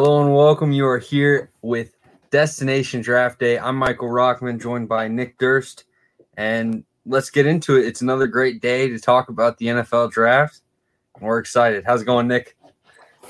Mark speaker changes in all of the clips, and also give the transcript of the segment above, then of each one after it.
Speaker 1: Hello and welcome. You are here with Destination Draft Day. I'm Michael Rockman, joined by Nick Durst, and let's get into it. It's another great day to talk about the NFL draft. We're excited. How's it going, Nick?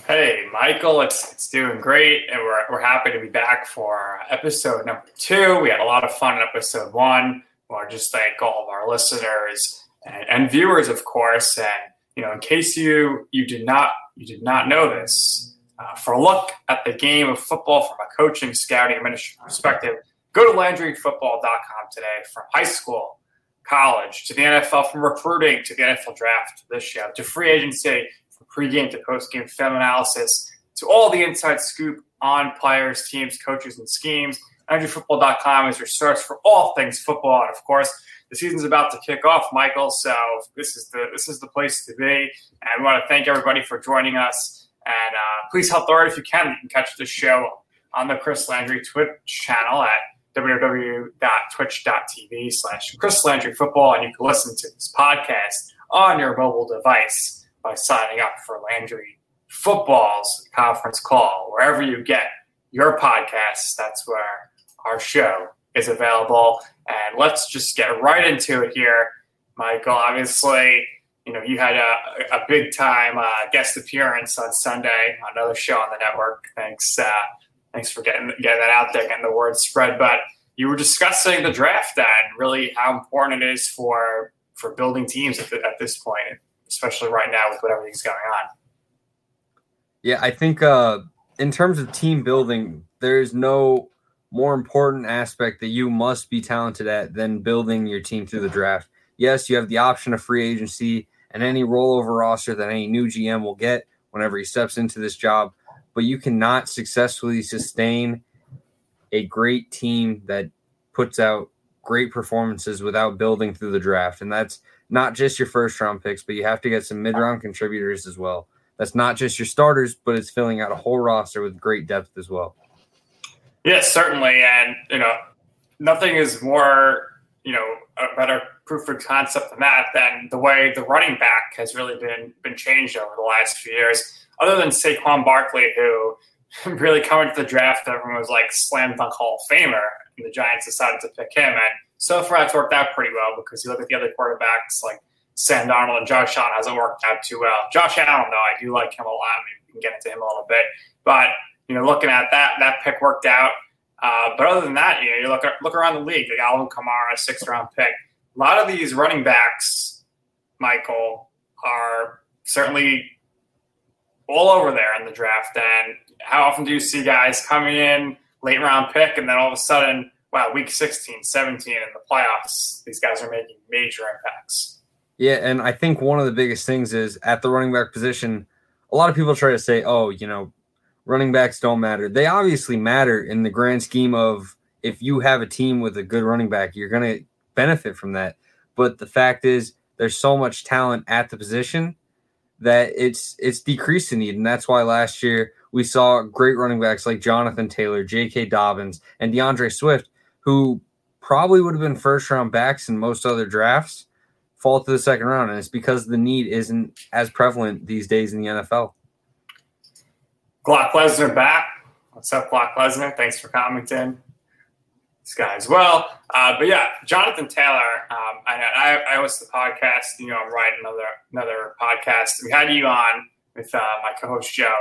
Speaker 2: Hey, Michael, it's, it's doing great, and we're, we're happy to be back for episode number two. We had a lot of fun in episode one. I want to just thank all of our listeners and, and viewers, of course. And you know, in case you you did not you did not know this, uh, for a look at the game of football from a coaching, scouting, administrative perspective, go to LandryFootball.com today. From high school, college, to the NFL, from recruiting to the NFL draft, this show, to free agency, from pregame to postgame film analysis, to all the inside scoop on players, teams, coaches, and schemes. LandryFootball.com is your source for all things football, and of course, the season's about to kick off, Michael. So this is the this is the place to be. And we want to thank everybody for joining us. And uh, please help the art if you can. You can catch the show on the Chris Landry Twitch channel at www.twitch.tv slash Chris Landry Football. And you can listen to this podcast on your mobile device by signing up for Landry Football's conference call. Wherever you get your podcasts, that's where our show is available. And let's just get right into it here, Michael. Obviously, you know, you had a, a big time uh, guest appearance on Sunday another show on the network. Thanks, uh, thanks for getting getting that out there, getting the word spread. But you were discussing the draft and really how important it is for for building teams at, the, at this point, especially right now with what going on.
Speaker 1: Yeah, I think uh, in terms of team building, there's no more important aspect that you must be talented at than building your team through the draft. Yes, you have the option of free agency and any rollover roster that any new GM will get whenever he steps into this job. But you cannot successfully sustain a great team that puts out great performances without building through the draft. And that's not just your first round picks, but you have to get some mid round contributors as well. That's not just your starters, but it's filling out a whole roster with great depth as well.
Speaker 2: Yes, certainly. And, you know, nothing is more, you know, a better proof of concept than that than the way the running back has really been been changed over the last few years. Other than Saquon Barkley, who really coming to the draft, everyone was like slam dunk Hall of Famer, and the Giants decided to pick him. And so far, it's worked out pretty well because you look at the other quarterbacks like Sam Darnold and Josh Allen hasn't worked out too well. Josh Allen, though, I do like him a lot. I mean, we can get into him a little bit, but you know, looking at that, that pick worked out. Uh, but other than that, you know, you look look around the league, like Alvin Kamara, sixth round pick a lot of these running backs, Michael, are certainly all over there in the draft. And how often do you see guys coming in late round pick and then all of a sudden, wow, week 16, 17 in the playoffs, these guys are making major impacts.
Speaker 1: Yeah, and I think one of the biggest things is at the running back position, a lot of people try to say, oh, you know, running backs don't matter. They obviously matter in the grand scheme of if you have a team with a good running back, you're going to benefit from that. But the fact is, there's so much talent at the position that it's it's decreased in need, and that's why last year we saw great running backs like Jonathan Taylor, J.K. Dobbins, and DeAndre Swift, who probably would have been first round backs in most other drafts fall to the second round. And it's because the need isn't as prevalent these days in the NFL.
Speaker 2: Glock Lesnar back. What's up, Glock Lesnar? Thanks for commenting. This guy as well. Uh, but yeah, Jonathan Taylor. Um, I, I, I host the podcast. You know, I'm writing another another podcast. We had you on with uh, my co-host Joe,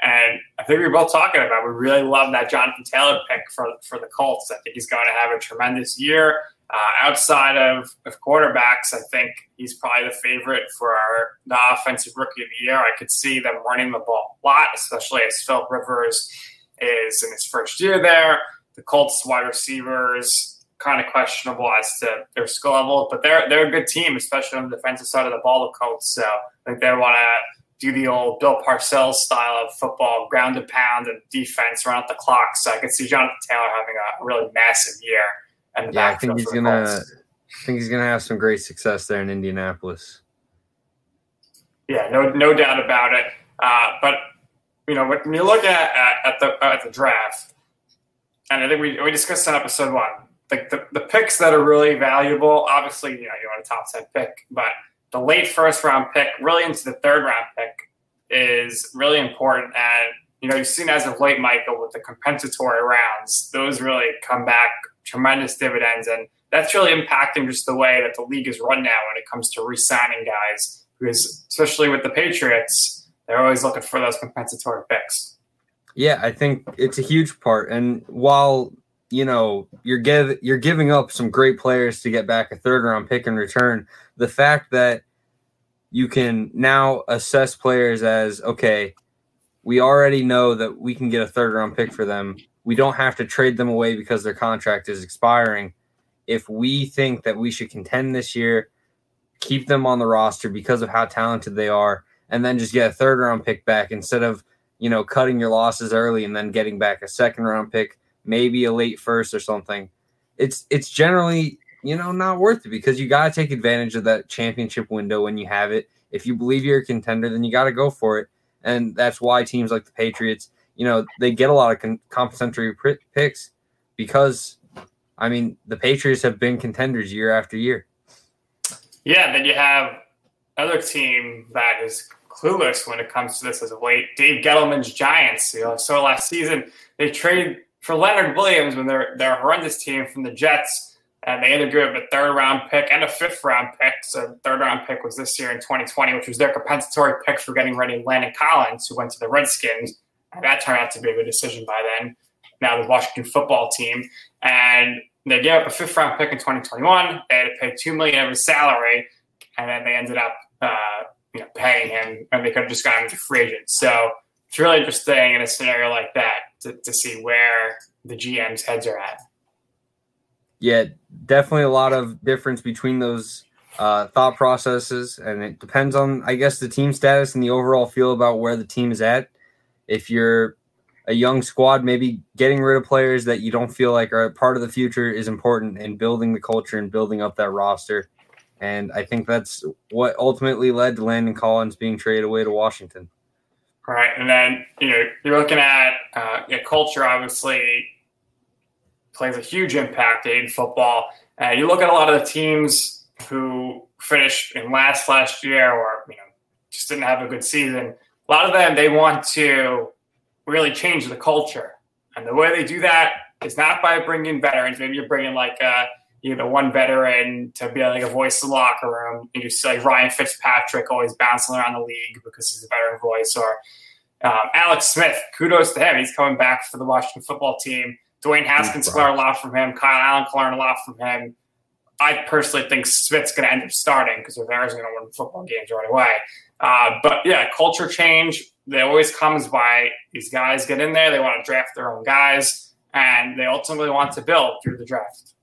Speaker 2: and I think we were both talking about. We really love that Jonathan Taylor pick for for the Colts. I think he's going to have a tremendous year. Uh, outside of, of quarterbacks, I think he's probably the favorite for our, the offensive rookie of the year. I could see them running the ball a lot, especially as Phil Rivers is in his first year there. The Colts wide receivers kind of questionable as to their skill level, but they're they're a good team, especially on the defensive side of the ball. The Colts, so I think they want to do the old Bill Parcells style of football, ground and pound and defense, run out the clock. So I could see Jonathan Taylor having a really massive year. And
Speaker 1: yeah, I think he's gonna. I think he's gonna have some great success there in Indianapolis.
Speaker 2: Yeah, no, no doubt about it. Uh, but you know, when you look at, at, at the at the draft, and I think we, we discussed in episode one, like the, the picks that are really valuable. Obviously, you know, you want a top ten pick, but the late first round pick, really into the third round pick, is really important. And you know, you've seen as of late, Michael, with the compensatory rounds, those really come back tremendous dividends. And that's really impacting just the way that the league is run now when it comes to re signing guys, because especially with the Patriots, they're always looking for those compensatory picks.
Speaker 1: Yeah, I think it's a huge part. And while you know you're give you're giving up some great players to get back a third round pick in return, the fact that you can now assess players as okay, we already know that we can get a third round pick for them we don't have to trade them away because their contract is expiring. If we think that we should contend this year, keep them on the roster because of how talented they are, and then just get a third round pick back instead of you know cutting your losses early and then getting back a second round pick, maybe a late first or something. It's it's generally you know not worth it because you got to take advantage of that championship window when you have it. If you believe you're a contender, then you got to go for it, and that's why teams like the Patriots you know, they get a lot of con- compensatory picks because, I mean, the Patriots have been contenders year after year.
Speaker 2: Yeah, then you have other team that is clueless when it comes to this as of late. Dave Gettleman's Giants. You know, so last season they traded for Leonard Williams when they're they're horrendous team from the Jets, and they had up with a third round pick and a fifth round pick. So third round pick was this year in 2020, which was their compensatory pick for getting ready Landon Collins, who went to the Redskins that turned out to be a good decision by then. Now the Washington football team, and they gave up a fifth round pick in 2021. They had to pay two million of his salary, and then they ended up, uh, you know, paying him, and they could have just gotten him to free agent. So it's really interesting in a scenario like that to, to see where the GM's heads are at.
Speaker 1: Yeah, definitely a lot of difference between those uh, thought processes, and it depends on, I guess, the team status and the overall feel about where the team is at if you're a young squad, maybe getting rid of players that you don't feel like are part of the future is important in building the culture and building up that roster. And I think that's what ultimately led to Landon Collins being traded away to Washington.
Speaker 2: Right. And then, you know, you're looking at uh, culture, obviously, plays a huge impact in football. Uh, you look at a lot of the teams who finished in last last year or, you know, just didn't have a good season a lot of them they want to really change the culture, and the way they do that is not by bringing veterans. Maybe you're bringing like a uh, you know one veteran to be like a voice in the locker room. You see like Ryan Fitzpatrick always bouncing around the league because he's a veteran voice, or um, Alex Smith. Kudos to him; he's coming back for the Washington football team. Dwayne Haskins can learn a lot from him. Kyle Allen can learn a lot from him. I personally think Smith's going to end up starting because Rivera's going to win football games right away. Uh, but yeah, culture change. It always comes by these guys get in there. They want to draft their own guys, and they ultimately want to build through the draft.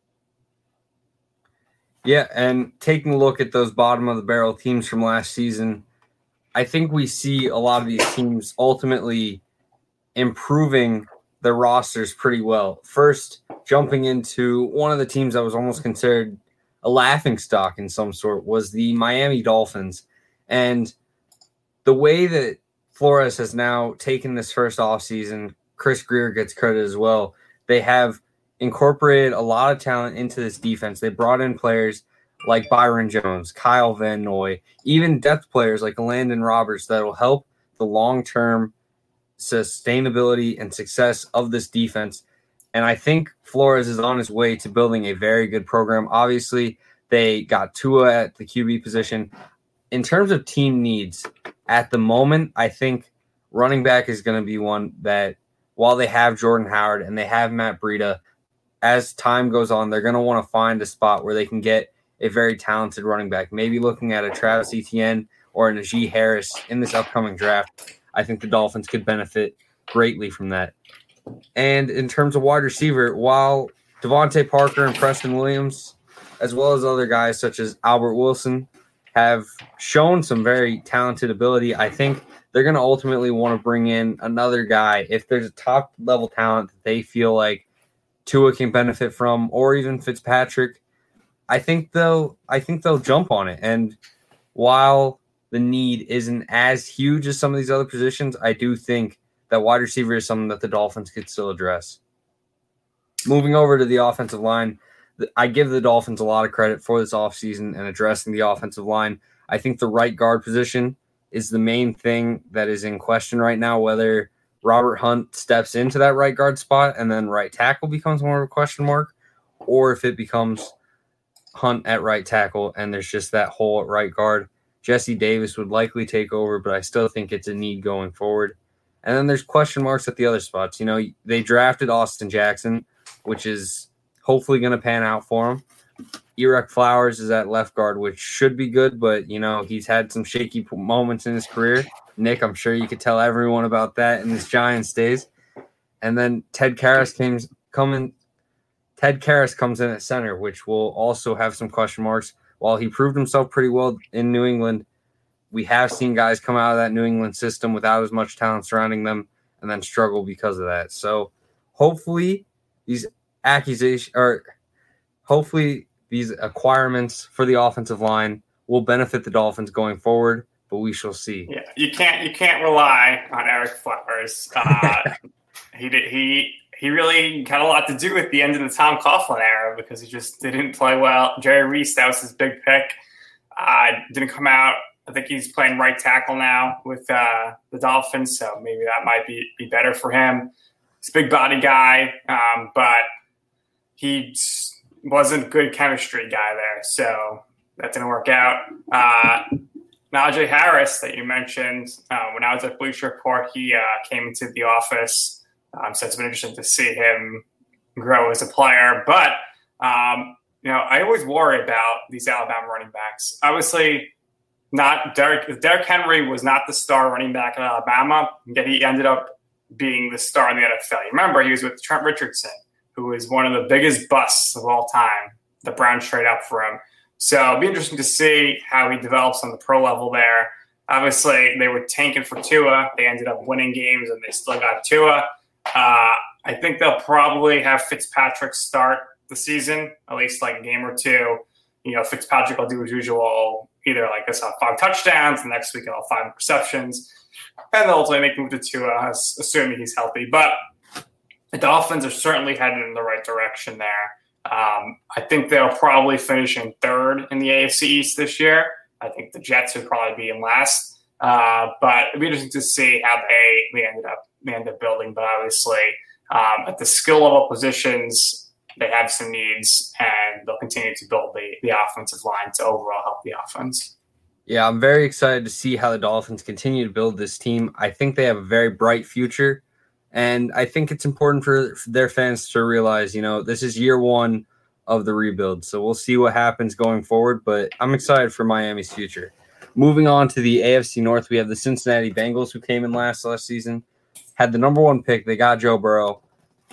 Speaker 1: Yeah, and taking a look at those bottom of the barrel teams from last season, I think we see a lot of these teams ultimately improving their rosters pretty well. First, jumping into one of the teams that was almost considered a laughing stock in some sort was the Miami Dolphins. And the way that Flores has now taken this first offseason, Chris Grier gets credit as well. They have incorporated a lot of talent into this defense. They brought in players like Byron Jones, Kyle Van Noy, even depth players like Landon Roberts that will help the long term sustainability and success of this defense. And I think Flores is on his way to building a very good program. Obviously, they got Tua at the QB position. In terms of team needs, at the moment, I think running back is going to be one that, while they have Jordan Howard and they have Matt Breida, as time goes on, they're going to want to find a spot where they can get a very talented running back. Maybe looking at a Travis Etienne or a Najee Harris in this upcoming draft. I think the Dolphins could benefit greatly from that. And in terms of wide receiver, while DeVante Parker and Preston Williams, as well as other guys such as Albert Wilson, have shown some very talented ability, I think they're going to ultimately want to bring in another guy. If there's a top level talent that they feel like Tua can benefit from, or even Fitzpatrick, I think they'll I think they'll jump on it. And while the need isn't as huge as some of these other positions, I do think that wide receiver is something that the Dolphins could still address. Moving over to the offensive line, I give the Dolphins a lot of credit for this offseason and addressing the offensive line. I think the right guard position is the main thing that is in question right now, whether Robert Hunt steps into that right guard spot and then right tackle becomes more of a question mark, or if it becomes Hunt at right tackle and there's just that hole at right guard. Jesse Davis would likely take over, but I still think it's a need going forward. And then there's question marks at the other spots. You know, they drafted Austin Jackson, which is hopefully going to pan out for him. Ereck Flowers is at left guard, which should be good, but you know he's had some shaky moments in his career. Nick, I'm sure you could tell everyone about that in his Giants days. And then Ted Karras came coming. Ted Karras comes in at center, which will also have some question marks while he proved himself pretty well in New England, we have seen guys come out of that New England system without as much talent surrounding them and then struggle because of that. So hopefully these accusations or hopefully these acquirements for the offensive line will benefit the Dolphins going forward, but we shall see.
Speaker 2: Yeah, you can't you can't rely on Ereck Flowers. Uh, he did he he really had a lot to do with the end of the Tom Coughlin era because he just didn't play well. Jerry Reese, that was his big pick. Uh, didn't come out. I think he's playing right tackle now with uh, the Dolphins, so maybe that might be, be better for him. He's a big body guy, um, but he wasn't a good chemistry guy there, so that didn't work out. Uh, Najee Harris, that you mentioned, uh, when I was at Bleacher Report, he uh, came into the office um, so it's been interesting to see him grow as a player. But um, you know, I always worry about these Alabama running backs. Obviously, not Derrick. Derrick Henry was not the star running back at Alabama, yet he ended up being the star in the NFL. You remember he was with Trent Richardson, who is one of the biggest busts of all time. The Browns trade up for him. So it'll be interesting to see how he develops on the pro level there. Obviously, they were tanking for Tua. They ended up winning games, and they still got Tua. Uh, I think they'll probably have Fitzpatrick start the season, at least like a game or two. You know, Fitzpatrick will do his usual, either like this have five touchdowns, the next week he'll have five receptions, and they'll ultimately make move to Tua, assuming he's healthy. But the Dolphins are certainly headed in the right direction there. Um, I think they'll probably finish in third in the AFC East this year. I think the Jets would probably be in last. Uh, but it'd be interesting to see how they, they ended up they ended up building. But obviously, um, at the skill level positions, they have some needs, and they'll continue to build the, the offensive line to overall help the offense.
Speaker 1: Yeah, I'm very excited to see how the Dolphins continue to build this team. I think they have a very bright future. And I think it's important for their fans to realize, you know, this is year one of the rebuild. So we'll see what happens going forward. But I'm excited for Miami's future. Moving on to the AFC North, we have the Cincinnati Bengals who came in last last season, had the number one pick. They got Joe Burrow.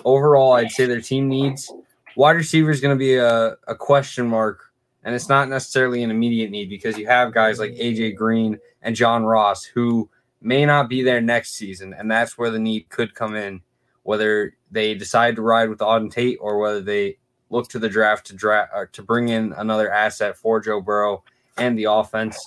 Speaker 1: Overall, I'd say their team needs wide receiver is going to be a, a question mark, and it's not necessarily an immediate need because you have guys like AJ Green and John Ross who may not be there next season, and that's where the need could come in. Whether they decide to ride with Auden Tate or whether they look to the draft to draft uh, to bring in another asset for Joe Burrow and the offense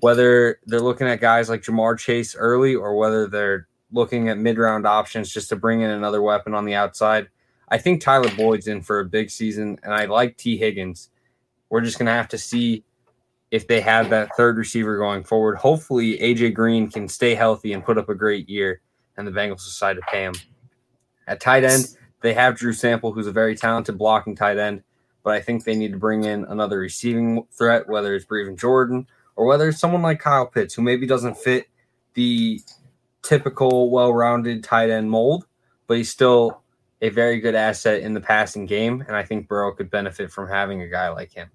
Speaker 1: whether they're looking at guys like Ja'Marr Chase early or whether they're looking at mid round options just to bring in another weapon on the outside. I think Tyler Boyd's in for a big season, and I like Tee Higgins. We're just going to have to see if they have that third receiver going forward. Hopefully, AJ Green can stay healthy and put up a great year, and the Bengals decide to pay him. At tight end, they have Drew Sample, who's a very talented blocking tight end, but I think they need to bring in another receiving threat, whether it's Brevin Jordan or whether it's someone like Kyle Pitts, who maybe doesn't fit the typical well rounded tight end mold, but he's still a very good asset in the passing game. And I think Burrow could benefit from having a guy like him.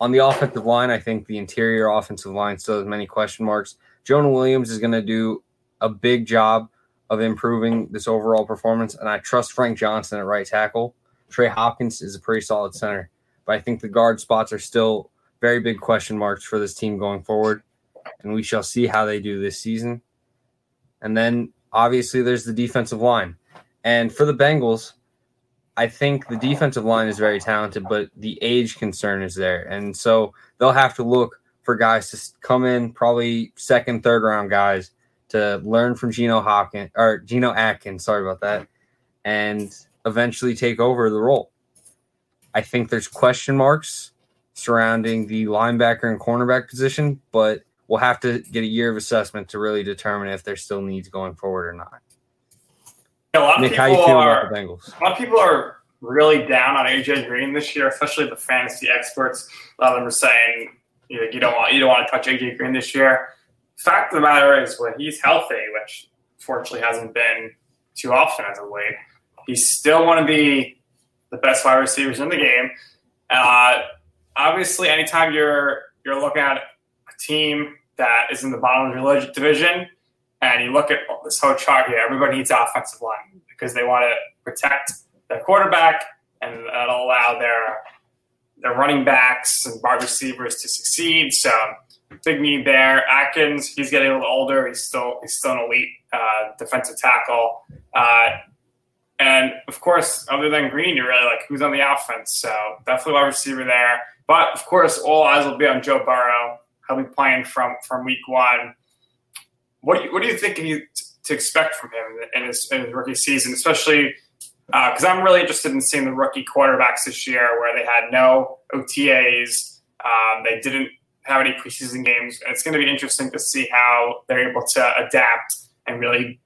Speaker 1: On the offensive line, I think the interior offensive line still has many question marks. Jonah Williams is going to do a big job of improving this overall performance, and I trust Frank Johnson at right tackle. Trey Hopkins is a pretty solid center, but I think the guard spots are still very big question marks for this team going forward, and we shall see how they do this season. And then obviously there's the defensive line. And for the Bengals, I think the defensive line is very talented, but the age concern is there. And so they'll have to look for guys to come in, probably second, third round guys to learn from Geno Hopkins or Geno Atkins, sorry about that, and eventually take over the role. I think there's question marks surrounding the linebacker and cornerback position, but we'll have to get a year of assessment to really determine if there's still needs going forward or not.
Speaker 2: A lot Nick, of people are, A lot of people are really down on AJ Green this year, especially the fantasy experts. A lot of them are saying you, know, you don't want you don't want to touch AJ Green this year. Fact of the matter is, when he's healthy, which fortunately hasn't been too often as of late, he's still one of the the best wide receivers in the game. Uh, obviously, anytime you're you're looking at a team that is in the bottom of your division, and you look at this whole chart here, everybody needs offensive line because they want to protect their quarterback and that'll allow their their running backs and wide receivers to succeed. So big need there. Atkins, he's getting a little older. He's still he's still an elite uh, defensive tackle. Uh, and of course, other than Green, you're really like who's on the offense. So definitely wide receiver there. But of course, all eyes will be on Joe Burrow. He'll be playing from from week one. What do you, what do you think he, to expect from him in his, in his rookie season, especially because uh, I'm really interested in seeing the rookie quarterbacks this year, where they had no OTAs, um, they didn't have any preseason games. And it's going to be interesting to see how they're able to adapt and really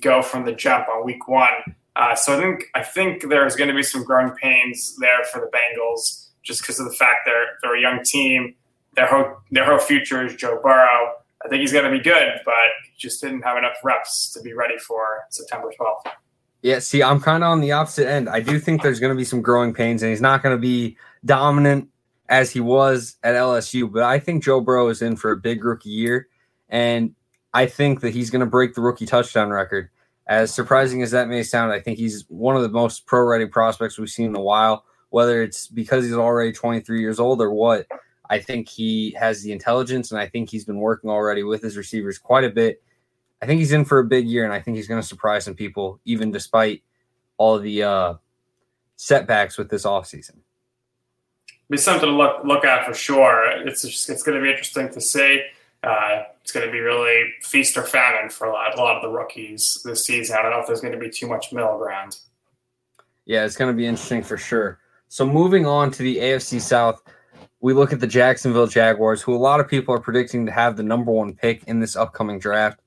Speaker 2: go from the jump on week one. Uh, so I think I think there's going to be some growing pains there for the Bengals, just because of the fact they're they're a young team. Their whole their whole future is Joe Burrow. I think he's going to be good, but just didn't have enough reps to be ready for September 12th.
Speaker 1: Yeah, see, I'm kind of on the opposite end. I do think there's going to be some growing pains, and he's not going to be dominant as he was at LSU. But I think Joe Burrow is in for a big rookie year, and I think that he's going to break the rookie touchdown record. As surprising as that may sound, I think he's one of the most pro-ready prospects we've seen in a while. Whether it's because he's already 23 years old or what, I think he has the intelligence, and I think he's been working already with his receivers quite a bit I think he's in for a big year, and I think he's going to surprise some people, even despite all the uh, setbacks with this offseason.
Speaker 2: Be something to look look at for sure. It's just, it's going to be interesting to see. Uh, it's going to be really feast or famine for a lot, a lot of the rookies this season. I don't know if there's going to be too much middle ground.
Speaker 1: Yeah, it's going to be interesting for sure. So moving on to the AFC South, we look at the Jacksonville Jaguars, who a lot of people are predicting to have the number one pick in this upcoming draft.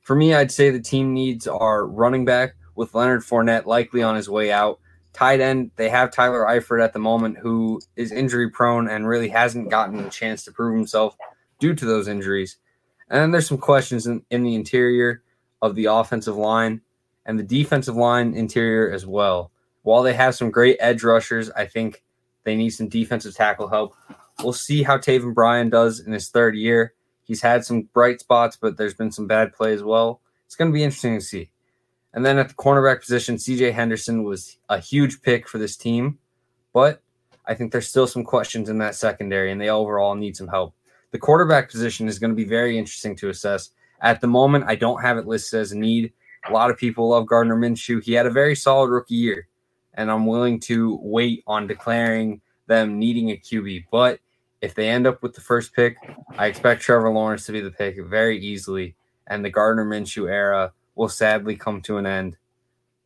Speaker 1: For me, I'd say the team needs are running back with Leonard Fournette likely on his way out. Tight end, they have Tyler Eifert at the moment, who is injury prone and really hasn't gotten a chance to prove himself due to those injuries. And then there's some questions in, in the interior of the offensive line and the defensive line interior as well. While they have some great edge rushers, I think they need some defensive tackle help. We'll see how Taven Bryan does in his third year. He's had some bright spots, but there's been some bad play as well. It's going to be interesting to see. And then at the cornerback position, CJ Henderson was a huge pick for this team, but I think there's still some questions in that secondary, and they overall need some help. The quarterback position is going to be very interesting to assess. At the moment, I don't have it listed as a need. A lot of people love Gardner Minshew. He had a very solid rookie year, and I'm willing to wait on declaring them needing a QB. But if they end up with the first pick, I expect Trevor Lawrence to be the pick very easily, and the Gardner Minshew era will sadly come to an end.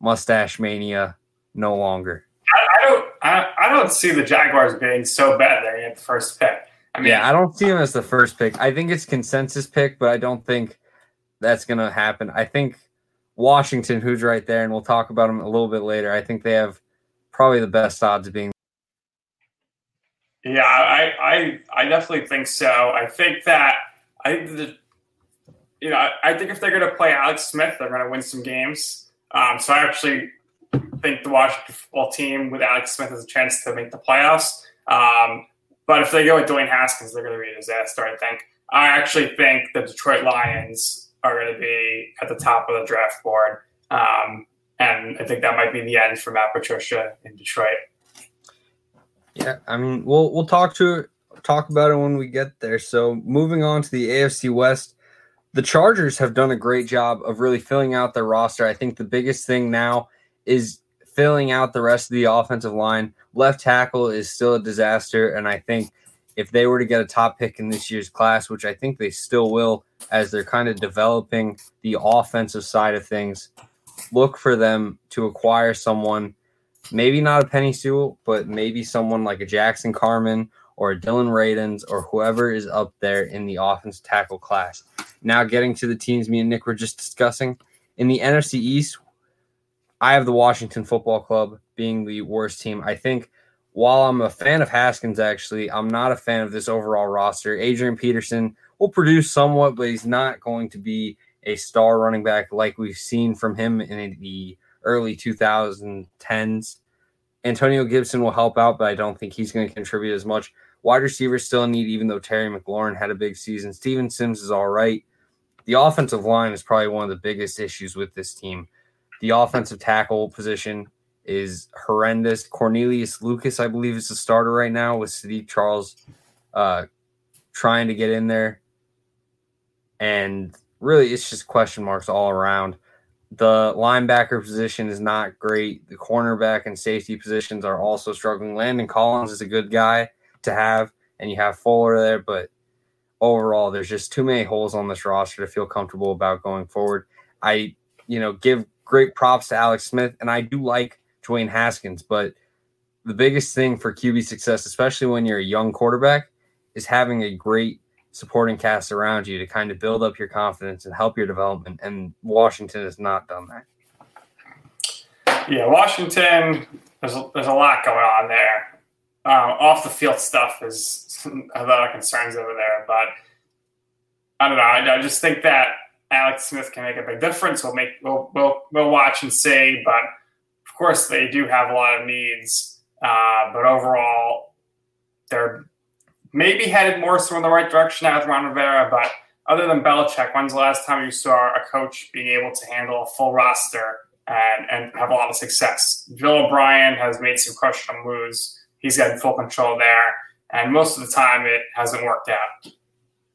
Speaker 1: Mustache mania no longer.
Speaker 2: I, I don't. I, I don't see the Jaguars being so bad there at the first pick. I mean,
Speaker 1: yeah, I don't see them as the first pick. I think it's consensus pick, but I don't think that's going to happen. I think Washington, who's right there, and we'll talk about them a little bit later. I think they have probably the best odds of being.
Speaker 2: Yeah, I, I, I definitely think so. I think that I think the, you know, I think if they're going to play Alex Smith, they're going to win some games. Um, so I actually think the Washington football team with Alex Smith has a chance to make the playoffs. Um, but if they go with Dwayne Haskins, they're going to be a disaster. I think. I actually think the Detroit Lions are going to be at the top of the draft board, um, and I think that might be the end for Matt Patricia in Detroit.
Speaker 1: Yeah, I mean, we'll we'll talk to talk about it when we get there. So moving on to the AFC West, the Chargers have done a great job of really filling out their roster. I think the biggest thing now is filling out the rest of the offensive line. Left tackle is still a disaster, and I think if they were to get a top pick in this year's class, which I think they still will, as they're kind of developing the offensive side of things, look for them to acquire someone, maybe not a Penei Sewell, but maybe someone like a Jackson Carman or a Dillon Radunz or whoever is up there in the offense tackle class. Now, getting to the teams me and Nick were just discussing in the NFC East, I have the Washington Football Club being the worst team. I think while I'm a fan of Haskins, actually, I'm not a fan of this overall roster. Adrian Peterson will produce somewhat, but he's not going to be a star running back like we've seen from him in the early 2010s. Antonio Gibson will help out, but I don't think he's going to contribute as much. Wide receivers still need, even though Terry McLaurin had a big season. Steven Sims is all right. The offensive line is probably one of the biggest issues with this team. The offensive tackle position is horrendous. Cornelius Lucas, I believe, is the starter right now with Saahdiq Charles uh, trying to get in there. And really, it's just question marks all around. The linebacker position is not great. The cornerback and safety positions are also struggling. Landon Collins is a good guy to have, and you have Fuller there, but overall, there's just too many holes on this roster to feel comfortable about going forward. I, you know, give great props to Alex Smith, and I do like Dwayne Haskins, but the biggest thing for QB success, especially when you're a young quarterback, is having a great supporting cast around you to kind of build up your confidence and help your development. And Washington has not done that.
Speaker 2: Yeah, Washington, there's a, there's a lot going on there. Uh, off the field stuff is a lot of concerns over there, but I don't know. I, I, just think that Alex Smith can make a big difference. We'll make we'll we'll, we'll watch and see, but of course they do have a lot of needs. Uh, but overall, they're maybe headed more so in the right direction now with Ron Rivera. But other than Belichick, when's the last time you saw a coach being able to handle a full roster and, and have a lot of success? Bill O'Brien has made some questionable moves. He's got full control there. And most of the time, it hasn't worked out.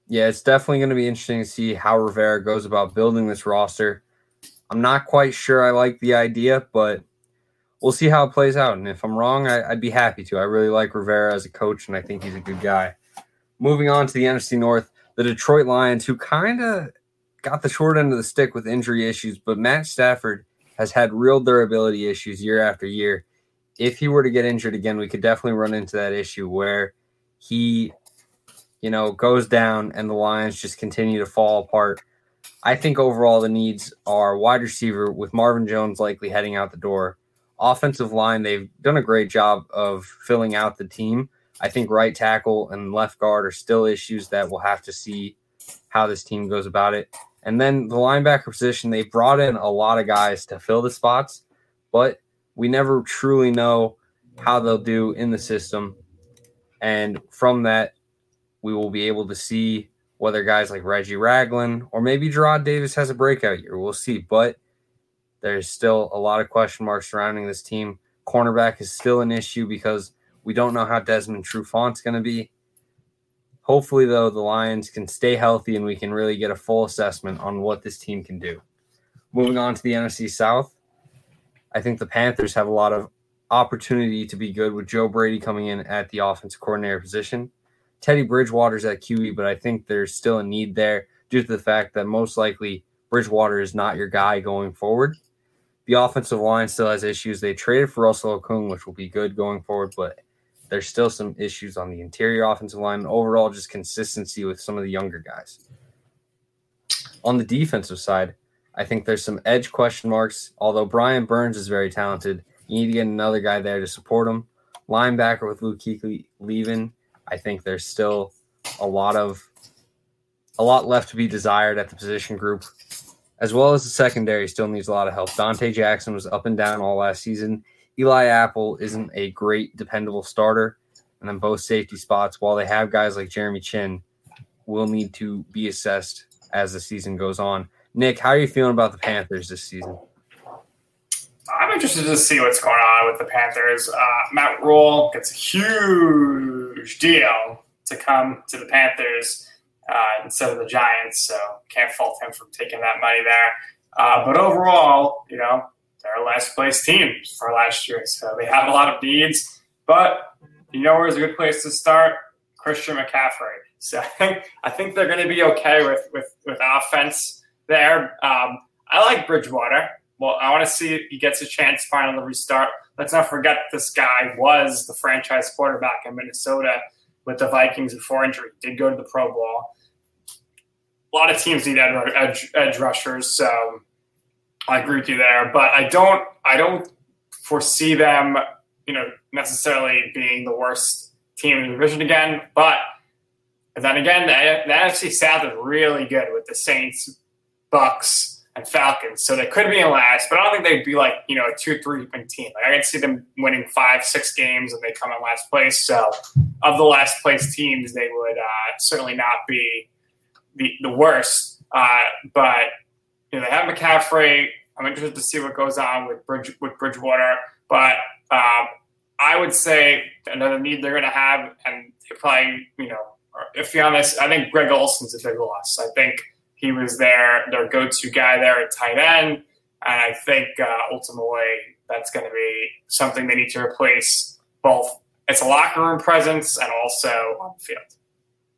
Speaker 1: Yeah, it's definitely going to be interesting to see how Rivera goes about building this roster. I'm not quite sure I like the idea, but we'll see how it plays out. And if I'm wrong, I, would be happy to. I really like Rivera as a coach, and I think he's a good guy. Moving on to the NFC North, the Detroit Lions, who kind of got the short end of the stick with injury issues, but Matt Stafford has had real durability issues year after year. If he were to get injured again, we could definitely run into that issue where he, you know, goes down and the Lions just continue to fall apart. I think overall the needs are wide receiver with Marvin Jones likely heading out the door offensive line, they've done a great job of filling out the team. I think right tackle and left guard are still issues that we'll have to see how this team goes about it. And then the linebacker position, they brought in a lot of guys to fill the spots, but we never truly know how they'll do in the system. And from that, we will be able to see whether guys like Reggie Ragland or maybe Jarrad Davis has a breakout year. We'll see. But there's still a lot of question marks surrounding this team. Cornerback is still an issue because we don't know how Desmond Trufant's going to be. Hopefully, though, the Lions can stay healthy and we can really get a full assessment on what this team can do. Moving on to the NFC South, I think the Panthers have a lot of opportunity to be good with Joe Brady coming in at the offensive coordinator position. Teddy Bridgewater's at QE, but I think there's still a need there due to the fact that most likely Bridgewater is not your guy going forward. The offensive line still has issues. They traded for Russell Okung, which will be good going forward, but there's still some issues on the interior offensive line. Overall, just consistency with some of the younger guys. On the defensive side, I think there's some edge question marks. Although Brian Burns is very talented, you need to get another guy there to support him. Linebacker with Luke Kuechly leaving, I think there's still a lot of a lot left to be desired at the position group, as well as the secondary still needs a lot of help. Donte Jackson was up and down all last season. Eli Apple isn't a great dependable starter, and then both safety spots, while they have guys like Jeremy Chinn, will need to be assessed as the season goes on. Nick, how are you feeling about the Panthers this season?
Speaker 2: I'm interested to see what's going on with the Panthers. Uh, Matt Rhule gets a huge deal to come to the Panthers uh, instead of the Giants, so can't fault him for taking that money there. Uh, but overall, you know, they're a last place team for last year, so they have a lot of needs. But you know where's a good place to start? Christian McCaffrey. So I think they're going to be okay with with with offense there. Um, I like Bridgewater. Well, I want to see if he gets a chance finally to restart. Let's not forget this guy was the franchise quarterback in Minnesota with the Vikings before injury. Did go to the Pro Bowl. A lot of teams need edge, edge rushers, so I agree with you there. But I don't, I don't foresee them, you know, necessarily being the worst team in the division again. But then again, the, the NFC South is really good with the Saints, Bucks, and Falcons. So they could be in last, but I don't think they'd be like, you know, a two, three win team. Like I could see them winning five, six games and they come in last place. So of the last place teams, they would uh, certainly not be the, the worst. Uh, but you know, they have McCaffrey. I'm interested to see what goes on with Bridge with Bridgewater. But um, I would say another need they're going to have, and they probably, you know, if you're honest, I think Greg Olsen's a big loss. I think – he was their their go to guy there at tight end, and I think uh, ultimately that's going to be something they need to replace both it's a locker room presence and also on the field.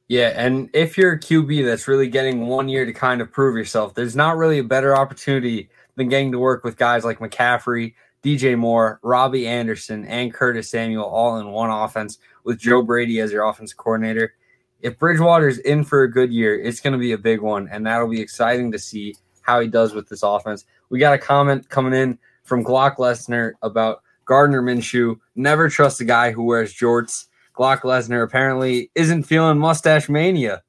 Speaker 1: Yeah, and if you're a QB that's really getting one year to kind of prove yourself, there's not really a better opportunity than getting to work with guys like McCaffrey, DJ Moore, Robbie Anderson, and Curtis Samuel all in one offense with Joe Brady as your offensive coordinator if Bridgewater's in for a good year, it's going to be a big one, and that'll be exciting to see how he does with this offense. We got a comment coming in from Glock Lesnar about Gardner Minshew. Never trust a guy who wears jorts. Glock Lesnar apparently isn't feeling mustache mania.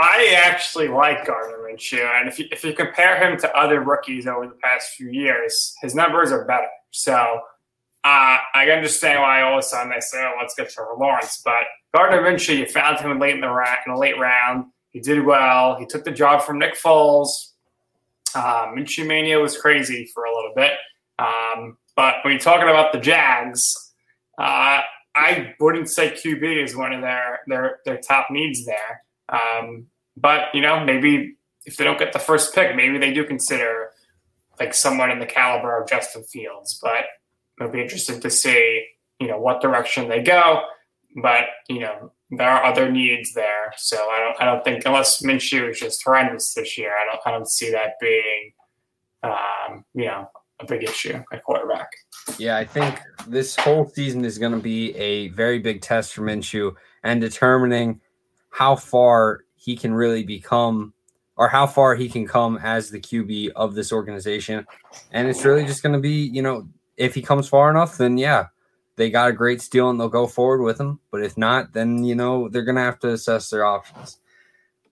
Speaker 2: I actually like Gardner Minshew, and if you, if you compare him to other rookies over the past few years, his numbers are better. So uh, I understand why all of a sudden they say, "Oh, let's get Trevor Lawrence," but Gardner Minshew, you found him late in the ra- in the late round. He did well. He took the job from Nick Foles. Uh, Minshew mania was crazy for a little bit. Um, but when you're talking about the Jags, uh, I wouldn't say QB is one of their their their top needs there. Um, but you know, maybe if they don't get the first pick, maybe they do consider like someone in the caliber of Justin Fields. But it'll be interesting to see you know what direction they go but you know there are other needs there. So I don't I don't think unless Minshew is just horrendous this year, I don't I don't see that being um, you know a big issue at quarterback.
Speaker 1: Yeah, I think this whole season is going to be a very big test for Minshew and determining how far he can really become or how far he can come as the QB of this organization. And it's really just going to be, you know, if he comes far enough, then yeah, they got a great steal and they'll go forward with him. But if not, then you know they're gonna have to assess their options.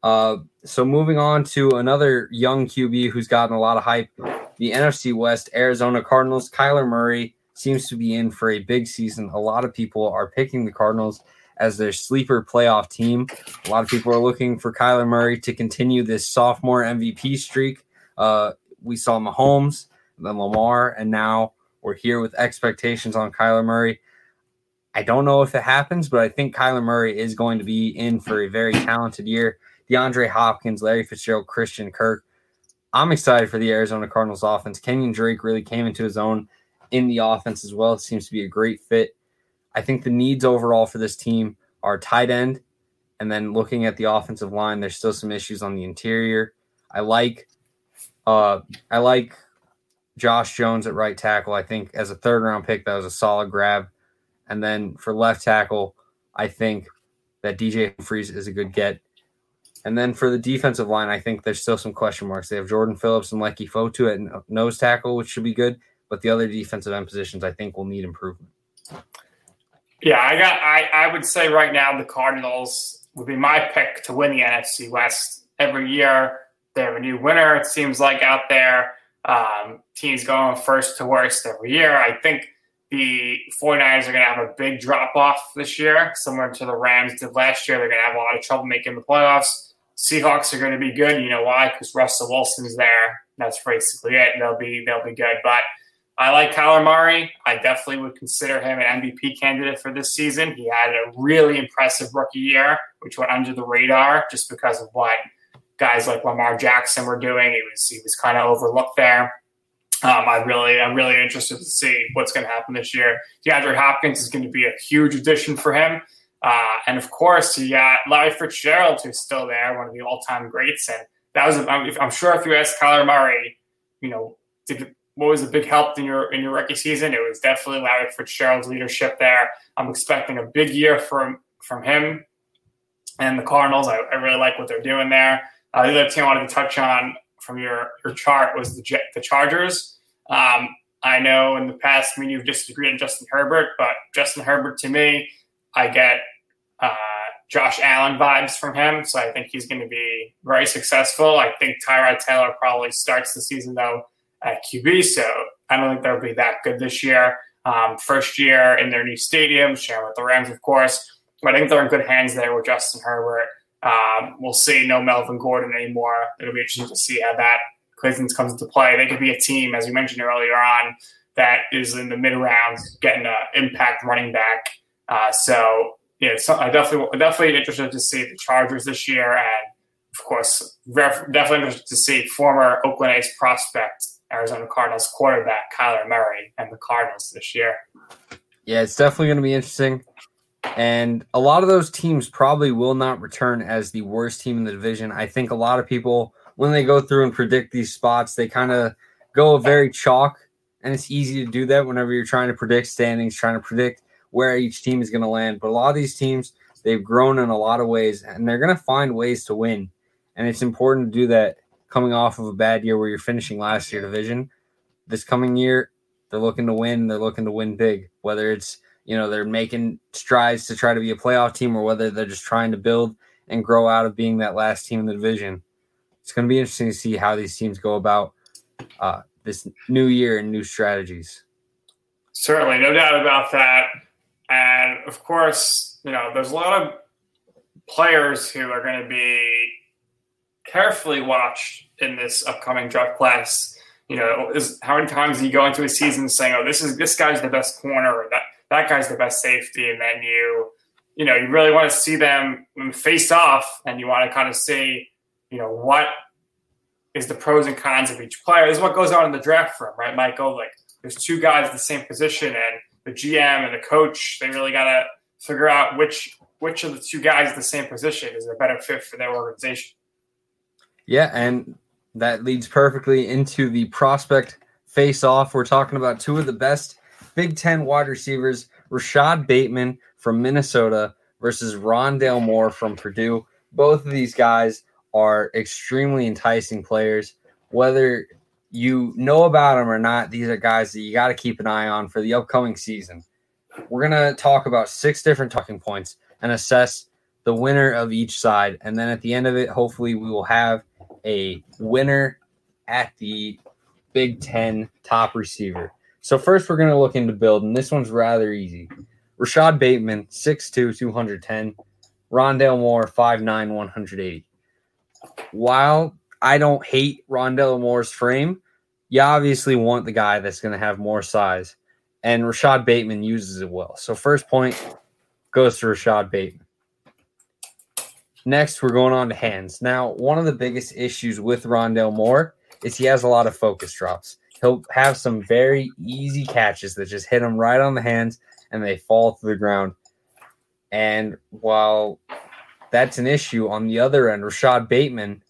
Speaker 1: Uh, so moving on to another young QB who's gotten a lot of hype, the NFC West Arizona Cardinals. Kyler Murray seems to be in for a big season. A lot of people are picking the Cardinals as their sleeper playoff team. A lot of people are looking for Kyler Murray to continue this sophomore MVP streak. Uh, we saw Mahomes, then Lamar, and now we're here with expectations on Kyler Murray. I don't know if it happens, but I think Kyler Murray is going to be in for a very talented year. DeAndre Hopkins, Larry Fitzgerald, Christian Kirk. I'm excited for the Arizona Cardinals offense. Kenyon Drake really came into his own in the offense as well. It seems to be a great fit. I think the needs overall for this team are tight end. And then looking at the offensive line, there's still some issues on the interior. I like uh I like Josh Jones at right tackle. I think as a third round pick, that was a solid grab. And then for left tackle, I think that DJ Humphries is a good get. And then for the defensive line, I think there's still some question marks. They have Jordan Phillips and Leki Fotu at nose tackle, which should be good. But the other defensive end positions, I think, will need improvement.
Speaker 2: Yeah, I got. I, I would say right now the Cardinals would be my pick to win the NFC West every year. They have a new winner. It seems like out there, um, teams going first to worst every year. I think the 49ers are going to have a big drop off this year, similar to the Rams did last year. They're going to have a lot of trouble making the playoffs. Seahawks are going to be good. You know why? Because Russell Wilson's there. That's basically it. They'll be they'll be good. But I like Kyler Murray. I definitely would consider him an MVP candidate for this season. He had a really impressive rookie year, which went under the radar just because of what guys like Lamar Jackson were doing. He was he was kind of overlooked there. Um, I really I'm really interested to see what's going to happen this year. DeAndre Hopkins is going to be a huge addition for him. Uh, and of course, you got Larry Fitzgerald, who's still there, one of the all-time greats. And that was, I'm, I'm sure, if you ask Kyler Murray, you know, did, what was a big help in your in your rookie season? It was definitely Larry Fitzgerald's leadership there. I'm expecting a big year from from him and the Cardinals. I, I really like what they're doing there. Uh, the other team I wanted to touch on from your your chart was the the Chargers. Um, I know in the past, I mean, you've disagreed on Justin Herbert, but Justin Herbert to me, I get uh, Josh Allen vibes from him, so I think he's going to be very successful. I think Tyrod Taylor probably starts the season though at QB. So I don't think they'll be that good this year. Um, first year in their new stadium, sharing with the Rams, of course. But I think they're in good hands there with Justin Herbert. Um, we'll see no Melvin Gordon anymore. It'll be interesting to see how that Cleveland comes into play. They could be a team, as you mentioned earlier on, that is in the mid rounds getting an impact running back. Uh, so yeah, so I definitely definitely interested to see the Chargers this year, and of course, definitely interested to see former Oakland A's prospect Arizona Cardinals quarterback Kyler Murray and the Cardinals this year.
Speaker 1: Yeah, it's definitely going to be interesting. And a lot of those teams probably will not return as the worst team in the division. I think a lot of people, when they go through and predict these spots, they kind of go very chalk. And it's easy to do that whenever you're trying to predict standings, trying to predict where each team is going to land. But a lot of these teams, they've grown in a lot of ways and they're going to find ways to win. And it's important to do that coming off of a bad year where you're finishing last year division. This coming year, they're looking to win. They're looking to win big, whether it's you know they're making strides to try to be a playoff team or whether they're just trying to build and grow out of being that last team in the division. It's going to be interesting to see how these teams go about uh, this new year and new strategies.
Speaker 2: Certainly, no doubt about that. And of course, you know, there's a lot of players who are going to be carefully watched in this upcoming draft class. You know, is how many times do you go into a season saying, "Oh, this is this guy's the best corner," or that that guy's the best safety, and then you, you know, you really want to see them face off, and you want to kind of see, you know, what is the pros and cons of each player. This is what goes on in the draft room, right, Michael? Like, there's two guys the same position, and the GM and the coach, they really got to figure out which which of the two guys the same position is a better fit for their organization.
Speaker 1: Yeah, and that leads perfectly into the prospect face off. We're talking about two of the best Big Ten wide receivers Rashod Bateman from Minnesota versus Rondale Moore from Purdue. Both of these guys are extremely enticing players. Whether you know about them or not, these are guys that you got to keep an eye on for the upcoming season. We're going to talk about six different talking points and assess the winner of each side. And then at the end of it, hopefully, we will have a winner at the Big Ten top receiver. So first, we're going to look into build, and this one's rather easy. Rashod Bateman, 6'2", 210. Rondale Moore, 5'9", 180. While I don't hate Rondale Moore's frame, you obviously want the guy that's going to have more size. And Rashod Bateman uses it well. So first point goes to Rashod Bateman. Next, we're going on to hands. Now, one of the biggest issues with Rondale Moore is he has a lot of focus drops. He'll have some very easy catches that just hit him right on the hands and they fall to the ground. And while that's an issue on the other end, Rashod Bateman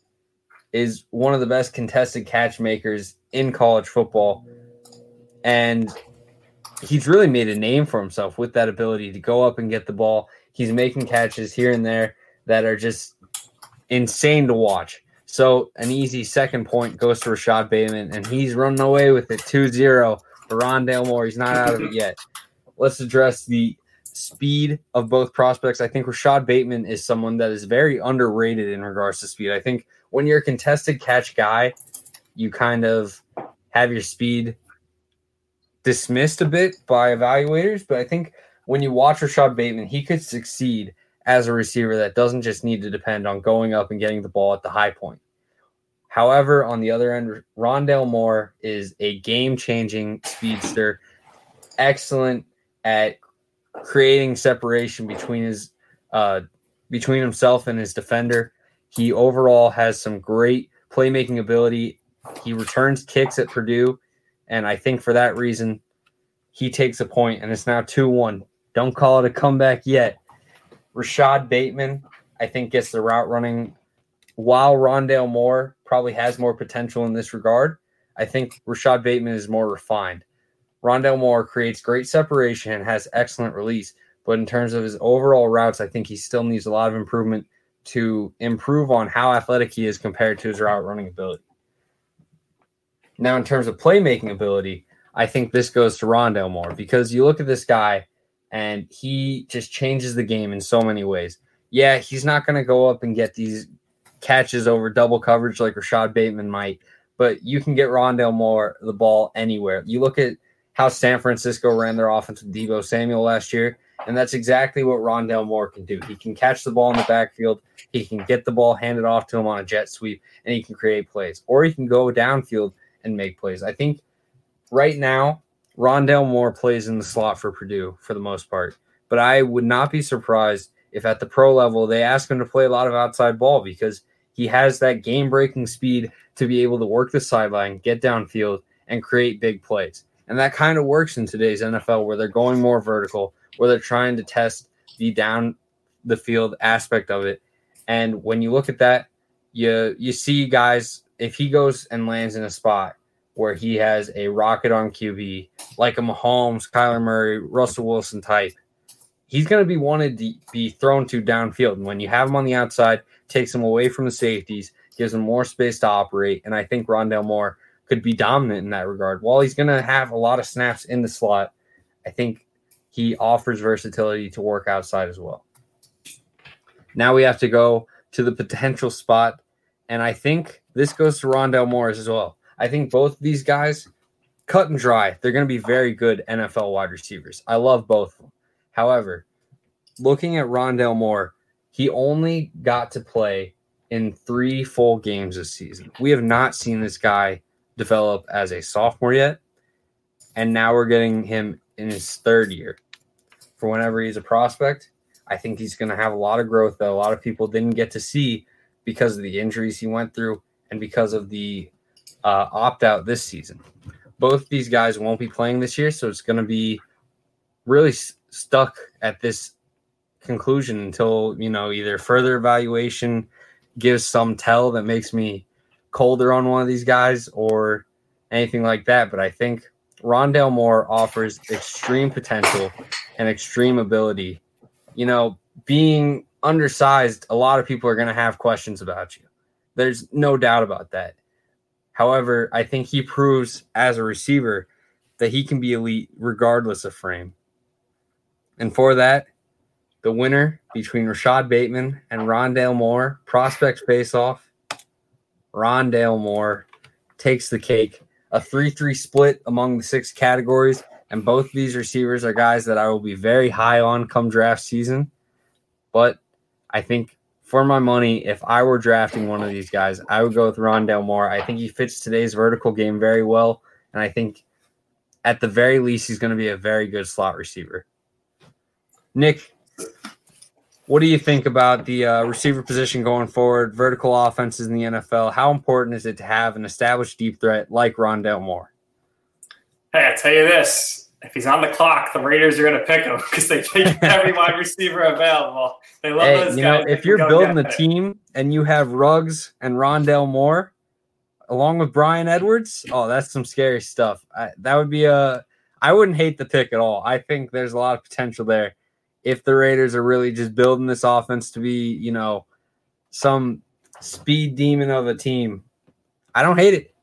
Speaker 1: is one of the best contested catch makers in college football. And he's really made a name for himself with that ability to go up and get the ball. He's making catches here and there that are just insane to watch. So an easy second point goes to Rashod Bateman, and he's running away with it 2 0 for Rondale Moore. He's not out of it yet. Let's address the speed of both prospects. I think Rashod Bateman is someone that is very underrated in regards to speed. I think when you're a contested catch guy, you kind of have your speed dismissed a bit by evaluators, but I think when you watch Rashod Bateman, he could succeed as a receiver that doesn't just need to depend on going up and getting the ball at the high point. However, on the other end, Rondale Moore is a game changing speedster, excellent at creating separation between his uh, between himself and his defender. He overall has some great playmaking ability. He returns kicks at Purdue, and I think for that reason, he takes a point, and it's now 2 1. Don't call it a comeback yet. Rashod Bateman, I think, gets the route running, while Rondale Moore probably has more potential in this regard. I think Rashod Bateman is more refined. Rondale Moore creates great separation and has excellent release, but in terms of his overall routes, I think he still needs a lot of improvement to improve on how athletic he is compared to his route running ability. Now, in terms of playmaking ability, I think this goes to Rondale Moore because you look at this guy and he just changes the game in so many ways. Yeah, he's not going to go up and get these catches over double coverage like Rashod Bateman might, but you can get Rondale Moore the ball anywhere. You look at how San Francisco ran their offense with Deebo Samuel last year, and that's exactly what Rondale Moore can do. He can catch the ball in the backfield, he can get the ball handed off to him on a jet sweep, and he can create plays, or he can go downfield and make plays. I think right now, Rondale Moore plays in the slot for Purdue for the most part, but I would not be surprised if at the pro level they ask him to play a lot of outside ball because he has that game breaking speed to be able to work the sideline, get downfield, and create big plays. And that kind of works in today's NFL where they're going more vertical, where they're trying to test the down the field aspect of it. And when you look at that, you you see guys if he goes and lands in a spot where he has a rocket on QB, like a Mahomes, Kyler Murray, Russell Wilson type, he's going to be wanted to be thrown to downfield. And when you have him on the outside, takes him away from the safeties, gives him more space to operate. And I think Rondale Moore could be dominant in that regard. While he's going to have a lot of snaps in the slot, I think he offers versatility to work outside as well. Now we have to go to the potential spot. And I think this goes to Rondale Morris as well. I think both these guys, cut and dry, they're going to be very good NFL wide receivers. I love both of them. However, looking at Rondale Moore, he only got to play in three full games this season. We have not seen this guy develop as a sophomore yet. And now we're getting him in his third year. For whenever he's a prospect, I think he's going to have a lot of growth that a lot of people didn't get to see because of the injuries he went through and because of the uh, opt out this season. Both these guys won't be playing this year, so it's going to be really stuck at this conclusion until you know either further evaluation gives some tell that makes me colder on one of these guys or anything like that. But I think Rondale Moore offers extreme potential and extreme ability. You know, being undersized, a lot of people are going to have questions about you. There's no doubt about that. However, I think he proves as a receiver that he can be elite regardless of frame. And for that, the winner between Rashod Bateman and Rondale Moore, prospect face off, Rondale Moore takes the cake. A 3 3 split among the six categories. And both these receivers are guys that I will be very high on come draft season. But I think for my money, if I were drafting one of these guys, I would go with Rondale Moore. I think he fits today's vertical game very well. And I think at the very least, he's going to be a very good slot receiver. Nick, what do you think about the uh, receiver position going forward, vertical offenses in the NFL? How important is it to have an established deep threat like Rondale Moore?
Speaker 2: Hey, I tell you this: if he's on the clock, the Raiders are going to pick him because they take every wide receiver available. They love
Speaker 1: Hey,
Speaker 2: those
Speaker 1: you
Speaker 2: guys.
Speaker 1: know, if you're building
Speaker 2: it.
Speaker 1: team and you have Ruggs and Rondale Moore, along with Bryan Edwards. Oh, that's some scary stuff. I, that would be a. I wouldn't hate the pick at all. I think there's a lot of potential there if the Raiders are really just building this offense to be, you know, some speed demon of a team. I don't hate it.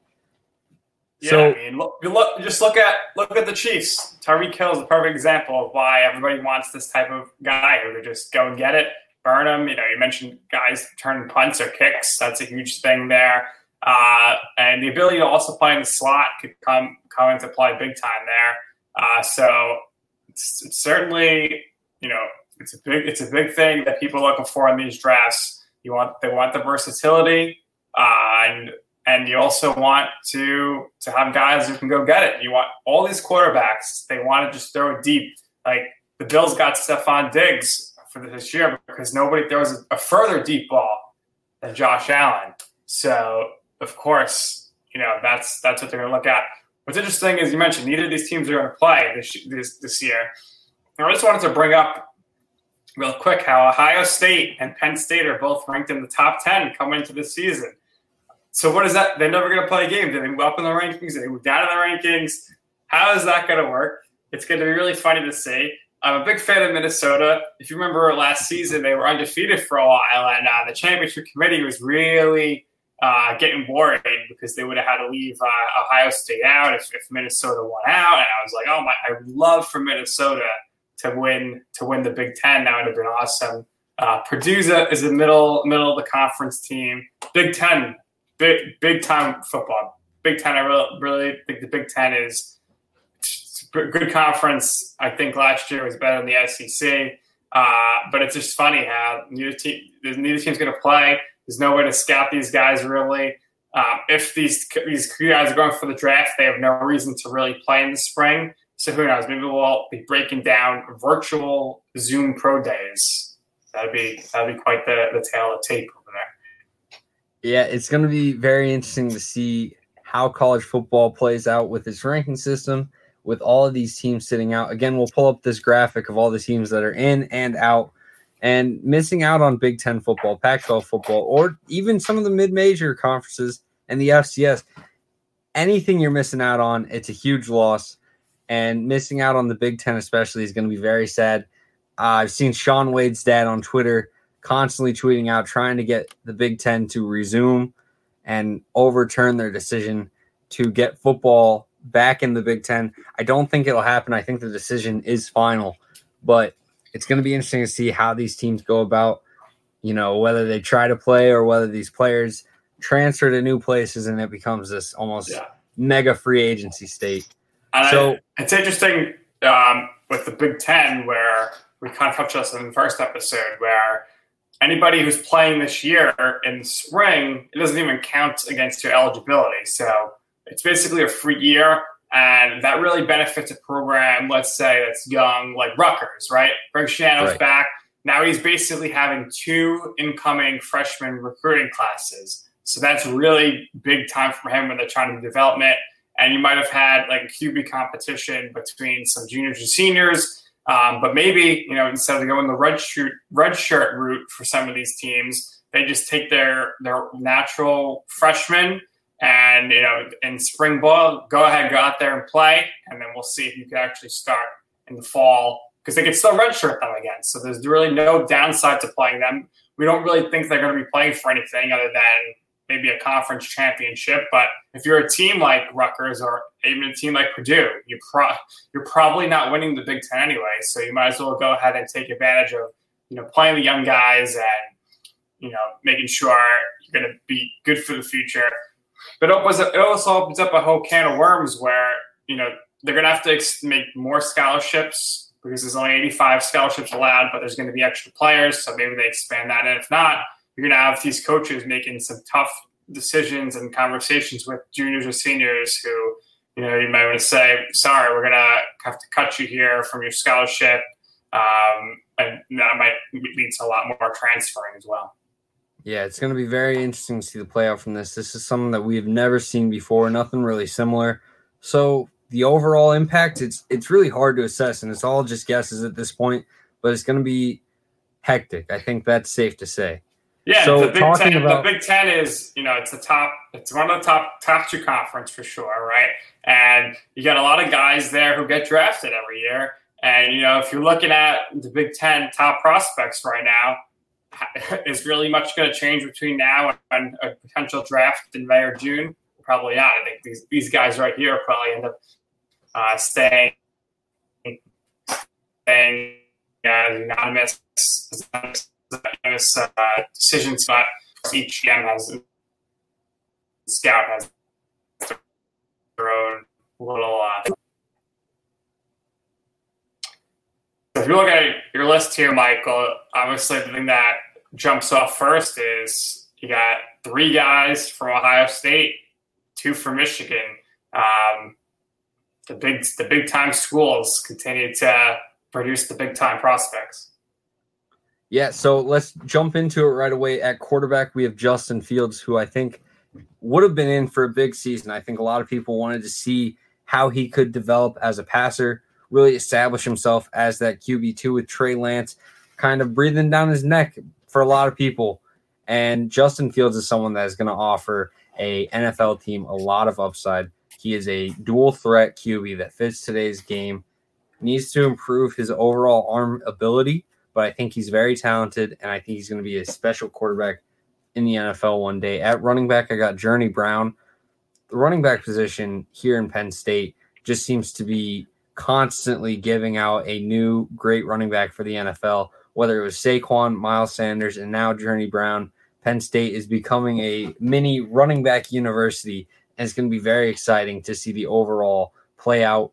Speaker 2: Yeah, so, I mean, look, look, just look at look at the Chiefs. Tyreek Hill is a perfect example of why everybody wants this type of guy who could just go and get it, burn him. You know, you mentioned guys turning punts or kicks. That's a huge thing there. Uh, and the ability to also play in the slot could come come into play big time there. Uh, so it's, it's, certainly, you know, it's a big it's a big thing that people are looking for in these drafts. You want they want the versatility, uh, and and you also want to to have guys who can go get it. You want all these quarterbacks; they want to just throw deep. Like the Bills got Stefon Diggs for this year because nobody throws a further deep ball than Josh Allen. So of course, you know that's that's what they're going to look at. What's interesting is you mentioned neither of these teams are going to play this this this year. I just wanted to bring up real quick how Ohio State and Penn State are both ranked in the top ten coming into this season. So what is that? They're never going to play a game. They move up in the rankings? They move down in the rankings? How is that going to work? It's going to be really funny to see. I'm a big fan of Minnesota. If you remember last season, they were undefeated for a while, and uh, the championship committee was really uh, getting worried because they would have had to leave uh, Ohio State out if, if, Minnesota won out. And I was like, oh my, I love for Minnesota to win to win the Big Ten. That would have been awesome. Uh, Purdue is a middle middle of the conference team. Big Ten big big time football. Big Ten, I really, really think the Big Ten is good conference. I think last year was better than the SEC. Uh, but it's just funny how neither team, neither team's going to play. There's no way to scout these guys really. Um, if these these guys are going for the draft, they have no reason to really play in the spring. So who knows? Maybe we'll be breaking down virtual Zoom pro days. That'd be that'd be quite the, the tale of tape over there.
Speaker 1: Yeah, it's going to be very interesting to see how college football plays out with its ranking system, with all of these teams sitting out. Again, we'll pull up this graphic of all the teams that are in and out and missing out on Big Ten football, Pac 12 football, or even some of the mid major conferences and the FCS. Anything you're missing out on, it's a huge loss. And missing out on the Big Ten, especially, is going to be very sad. Uh, I've seen Shaun Wade's dad on Twitter constantly tweeting out trying to get the Big Ten to resume and overturn their decision to get football back in the Big Ten. I don't think it'll happen. I think the decision is final, but it's going to be interesting to see how these teams go about, you know, whether they try to play or whether these players transfer to new places and it becomes this almost yeah. mega free agency state.
Speaker 2: And so I, it's interesting um, with the Big Ten where we kind of touched on in the first episode where anybody who's playing this year in the spring, it doesn't even count against your eligibility. So it's basically a free year. And that really benefits a program, let's say that's young, like Rutgers, right? Greg Schiano's right. back. Now he's basically having two incoming freshman recruiting classes. So that's really big time for him when they're trying to do development. And you might have had like a QB competition between some juniors and seniors um, but maybe you know instead of going the red shirt red shirt route for some of these teams, they just take their their natural freshmen and you know in spring ball, go ahead, go out there and play, and then we'll see if you can actually start in the fall because they can still redshirt them again. So there's really no downside to playing them. We don't really think they're going to be playing for anything other than maybe a conference championship. But if you're a team like Rutgers or even a team like Purdue, you pro- you're probably not winning the Big Ten anyway. So you might as well go ahead and take advantage of you know playing the young guys and you know making sure you're going to be good for the future. But it, it also opens up a whole can of worms where you know they're going to have to make more scholarships because there's only 85 scholarships allowed, but there's going to be extra players, so maybe they expand that. And if not, you're going to have these coaches making some tough decisions and conversations with juniors or seniors who, you know, you might want to say, sorry, we're going to have to cut you here from your scholarship. Um, and that might lead to a lot more transferring as well.
Speaker 1: Yeah, it's going to be very interesting to see the playoff from this. This is something that we've never seen before, nothing really similar. So the overall impact, it's it's really hard to assess, and it's all just guesses at this point. But it's going to be hectic. I think that's safe to say.
Speaker 2: Yeah,
Speaker 1: So
Speaker 2: the Big Ten.
Speaker 1: about-
Speaker 2: the Big Ten is you know it's the top. It's one of the top top two conference for sure, right? And you got a lot of guys there who get drafted every year. And you know if you're looking at the Big Ten top prospects right now, is really much going to change between now and a potential draft in May or June? Probably not. I think these these guys right here probably end up uh, staying staying as anonymous, anonymous uh, decisions, but each GM has scout has their own little. Uh, if you look at your list here, Michael, obviously the thing that jumps off first is you got three guys from Ohio State, two from Michigan. Um, the big the big time schools continue to produce the big time prospects.
Speaker 1: Yeah, so let's jump into it right away. At quarterback, we have Justin Fields, who I think would have been in for a big season. I think a lot of people wanted to see how he could develop as a passer, really establish himself as that QB2 with Trey Lance kind of breathing down his neck for a lot of people. And Justin Fields is someone that is going to offer a NFL team a lot of upside. He is a dual threat QB that fits today's game. Needs to improve his overall arm ability, but I think he's very talented, and I think he's going to be a special quarterback in the NFL one day. At running back, I got Journey Brown. The running back position here in Penn State just seems to be constantly giving out a new great running back for the NFL. Whether it was Saquon, Miles Sanders, and now Journey Brown, Penn State is becoming a mini running back university, and it's going to be very exciting to see the overall play out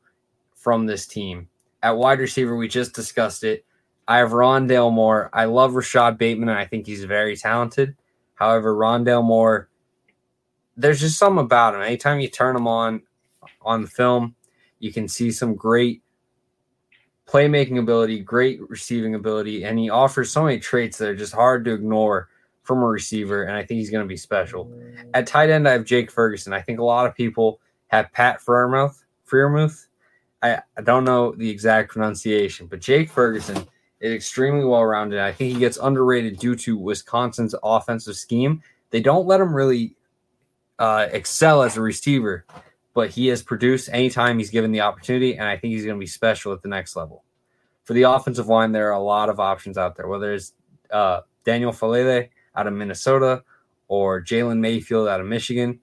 Speaker 1: from this team. At wide receiver, we just discussed it. I have Rondale Moore. I love Rashod Bateman, and I think he's very talented. However, Rondale Moore, there's just something about him. Anytime you turn him on on film, you can see some great playmaking ability, great receiving ability, and he offers so many traits that are just hard to ignore from a receiver. And I think he's going to be special. At tight end, I have Jake Ferguson. I think a lot of people have Pat Freiermuth. Freiermuth. I, I don't know the exact pronunciation, but Jake Ferguson is extremely well rounded. I think he gets underrated due to Wisconsin's offensive scheme. They don't let him really uh, excel as a receiver, but he has produced anytime he's given the opportunity, and I think he's going to be special at the next level. For the offensive line, there are a lot of options out there, whether it's uh, Daniel Faalele out of Minnesota or Jalen Mayfield out of Michigan.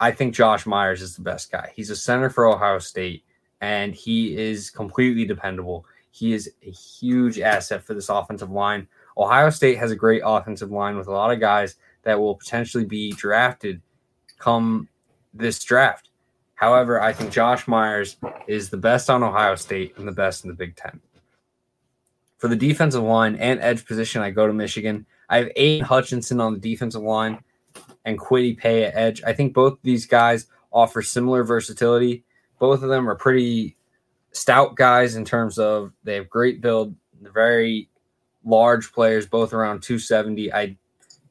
Speaker 1: I think Josh Myers is the best guy. He's a center for Ohio State, and he is completely dependable. He is a huge asset for this offensive line. Ohio State has a great offensive line with a lot of guys that will potentially be drafted come this draft. However, I think Josh Myers is the best on Ohio State and the best in the Big Ten. For the defensive line and edge position, I go to Michigan. I have Aidan Hutchinson on the defensive line and Kwity Paye at edge. I think both these guys offer similar versatility. Both of them are pretty stout guys in terms of they have great build. Very large players, both around 270. I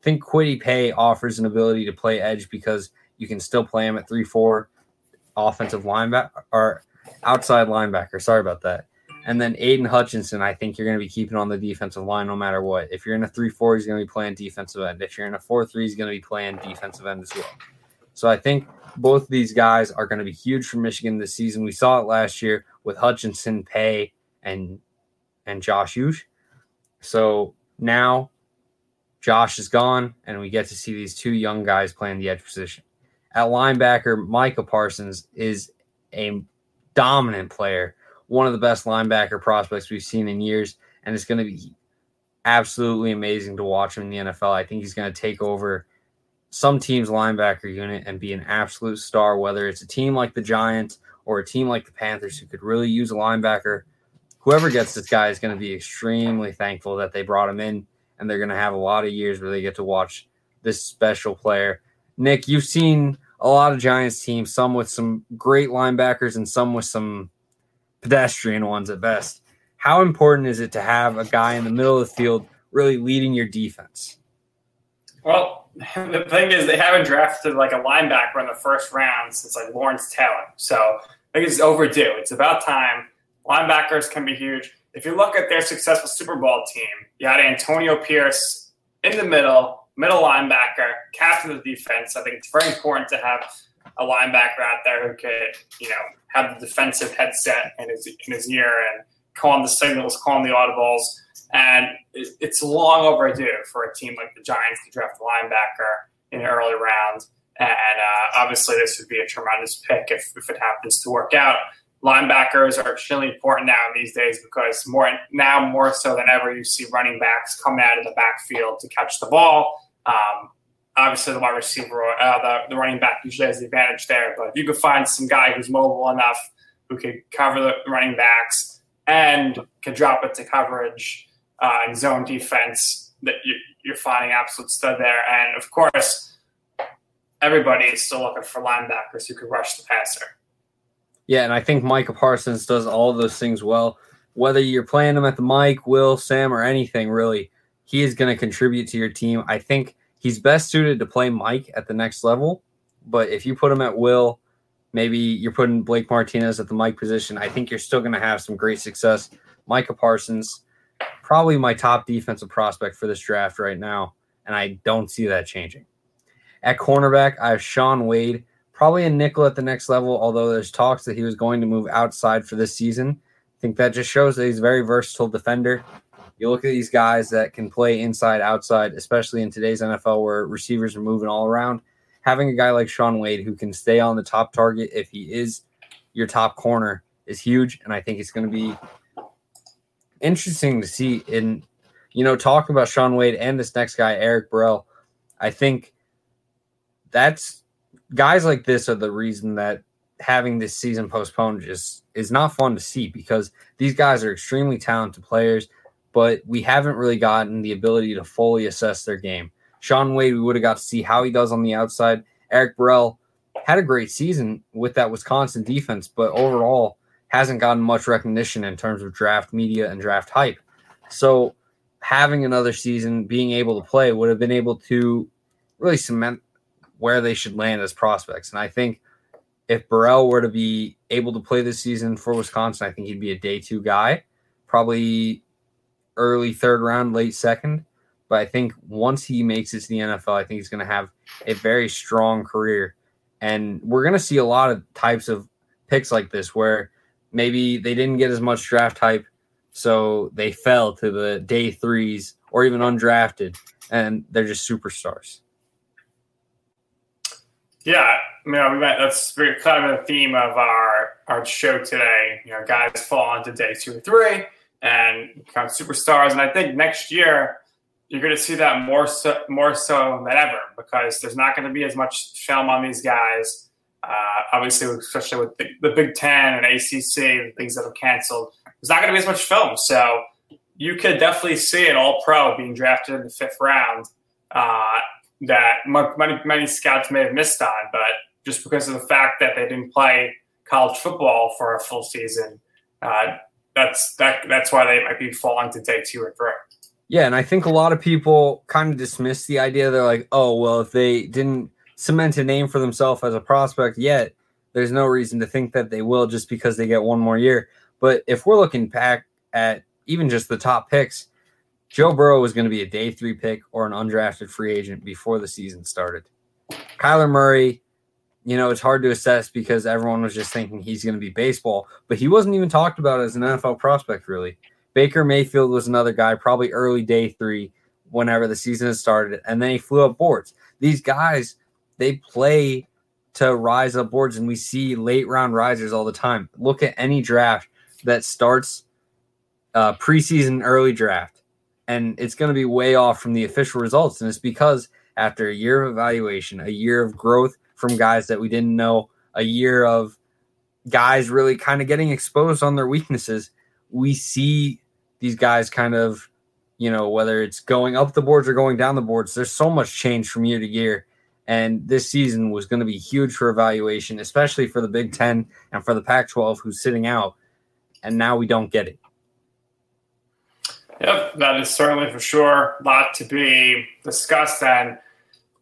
Speaker 1: think Kwity Paye offers an ability to play edge because you can still play him at 3 4 offensive linebacker or outside linebacker. Sorry about that. And then Aidan Hutchinson, I think you're going to be keeping on the defensive line no matter what. If you're in a 3 4, he's going to be playing defensive end. If you're in a 4 3, he's going to be playing defensive end as well. So I think both these guys are going to be huge for Michigan this season. We saw it last year with Hutchinson, Paye, and and Josh Uche. So now Josh is gone, and we get to see these two young guys playing the edge position. At linebacker, Micah Parsons is a dominant player, one of the best linebacker prospects we've seen in years, and it's going to be absolutely amazing to watch him in the NFL. I think he's going to take over some team's linebacker unit and be an absolute star, whether it's a team like the Giants or a team like the Panthers who could really use a linebacker. Whoever gets this guy is going to be extremely thankful that they brought him in, and they're going to have a lot of years where they get to watch this special player. Nick, you've seen a lot of Giants teams, some with some great linebackers and some with some pedestrian ones at best. How important is it to have a guy in the middle of the field really leading your defense?
Speaker 2: Well, the thing is, they haven't drafted like a linebacker in the first round since like Lawrence Taylor. So I think it's overdue. It's about time. Linebackers can be huge. If you look at their successful Super Bowl team, you had Antonio Pierce in the middle, middle linebacker, captain of the defense. I think it's very important to have a linebacker out there who could, you know, have the defensive headset in his in his ear and calling the signals, calling the audibles. And it's long overdue for a team like the Giants to draft a linebacker in an early round. And uh, obviously, this would be a tremendous pick if, if it happens to work out. Linebackers are extremely important now these days because more now more so than ever, you see running backs come out of the backfield to catch the ball. Um, obviously, the wide receiver, uh, the, the running back usually has the advantage there. But if you could find some guy who's mobile enough who could cover the running backs and can drop it to coverage uh, and zone defense, that you, you're finding absolute stud there. And of course, everybody is still looking for linebackers who could rush the passer.
Speaker 1: Yeah, and I think Micah Parsons does all those things well. Whether you're playing him at the Mike, Will, Sam, or anything really, he is going to contribute to your team. I think he's best suited to play Mike at the next level. But if you put him at Will, maybe you're putting Blake Martinez at the Mike position. I think you're still going to have some great success. Micah Parsons, probably my top defensive prospect for this draft right now, and I don't see that changing. At cornerback, I have Shaun Wade probably a nickel at the next level, although there's talks that he was going to move outside for this season. I think that just shows that he's a very versatile defender. You look at these guys that can play inside, outside, especially in today's NFL where receivers are moving all around. Having a guy like Shaun Wade who can stay on the top target if he is your top corner is huge. And I think it's going to be interesting to see in, you know, talking about Shaun Wade and this next guy, Eric Burrell. I think that's guys like this are the reason that having this season postponed just is not fun to see because these guys are extremely talented players, but we haven't really gotten the ability to fully assess their game. Shaun Wade, we would have got to see how he does on the outside. Eric Burrell had a great season with that Wisconsin defense, but overall hasn't gotten much recognition in terms of draft media and draft hype. So having another season, being able to play would have been able to really cement where they should land as prospects. And I think if Burrell were to be able to play this season for Wisconsin, I think he'd be a day two guy, probably early third round, late second. But I think once he makes it to the NFL, I think he's going to have a very strong career. And we're going to see a lot of types of picks like this where maybe they didn't get as much draft hype, so they fell to the day threes or even undrafted, and they're just superstars.
Speaker 2: Yeah, you know, we went, that's kind of the theme of our our show today. You know, guys fall into day two or three and become superstars, and I think next year you're going to see that more so more so than ever because there's not going to be as much film on these guys. Uh, obviously, especially with the, the, Big Ten and ACC, and things that have canceled, there's not going to be as much film. So you could definitely see an All Pro being drafted in the fifth round. Uh, that many, many scouts may have missed on, but just because of the fact that they didn't play college football for a full season, uh, that's that that's why they might be falling to day two or three.
Speaker 1: Yeah, and I think a lot of people kind of dismiss the idea. They're like, "Oh, well, if they didn't cement a name for themselves as a prospect yet, there's no reason to think that they will just because they get one more year." But if we're looking back at even just the top picks, Joe Burrow was going to be a day three pick or an undrafted free agent before the season started. Kyler Murray, you know, it's hard to assess because everyone was just thinking he's going to be baseball, but he wasn't even talked about as an NFL prospect, really. Baker Mayfield was another guy, probably early day three, whenever the season had started, and then he flew up boards. These guys, they play to rise up boards, and we see late round risers all the time. Look at any draft that starts uh, preseason early draft and it's going to be way off from the official results. And it's because after a year of evaluation, a year of growth from guys that we didn't know, a year of guys really kind of getting exposed on their weaknesses, we see these guys kind of, you know, whether it's going up the boards or going down the boards, there's so much change from year to year. And this season was going to be huge for evaluation, especially for the Big Ten and for the Pac 12, who's sitting out. And now we don't get it.
Speaker 2: Yep, that is certainly for sure a lot to be discussed. And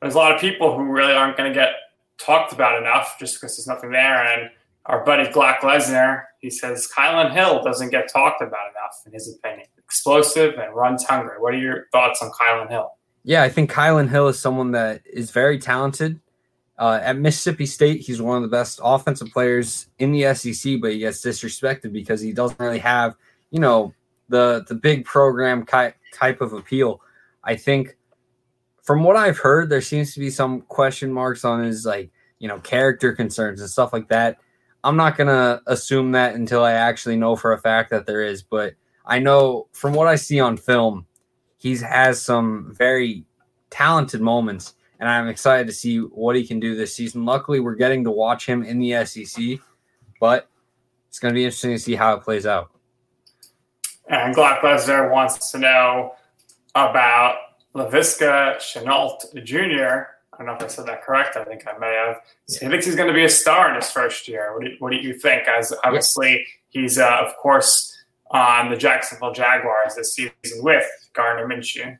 Speaker 2: there's a lot of people who really aren't going to get talked about enough just because there's nothing there. And our buddy Glock Lesnar, he says Kylin Hill doesn't get talked about enough, in his opinion. Explosive and runs hungry. What are your thoughts on Kylin Hill?
Speaker 1: Yeah, I think Kylin Hill is someone that is very talented. Uh, at Mississippi State, he's one of the best offensive players in the SEC, but he gets disrespected because he doesn't really have, you know, the the big program type of appeal. I think from what I've heard, there seems to be some question marks on his like, you know, character concerns and stuff like that. I'm not gonna assume that until I actually know for a fact that there is, but I know from what I see on film, he has some very talented moments, and I'm excited to see what he can do this season. Luckily, we're getting to watch him in the SEC, but it's going to be interesting to see how it plays out.
Speaker 2: And Glock Lesnar wants to know about Laviska Shenault Jr. I don't know if I said that correct. I think I may have. So he thinks he's going to be a star in his first year. What do, what do you think? As obviously he's, uh, of course, on the Jacksonville Jaguars this season with Minshew.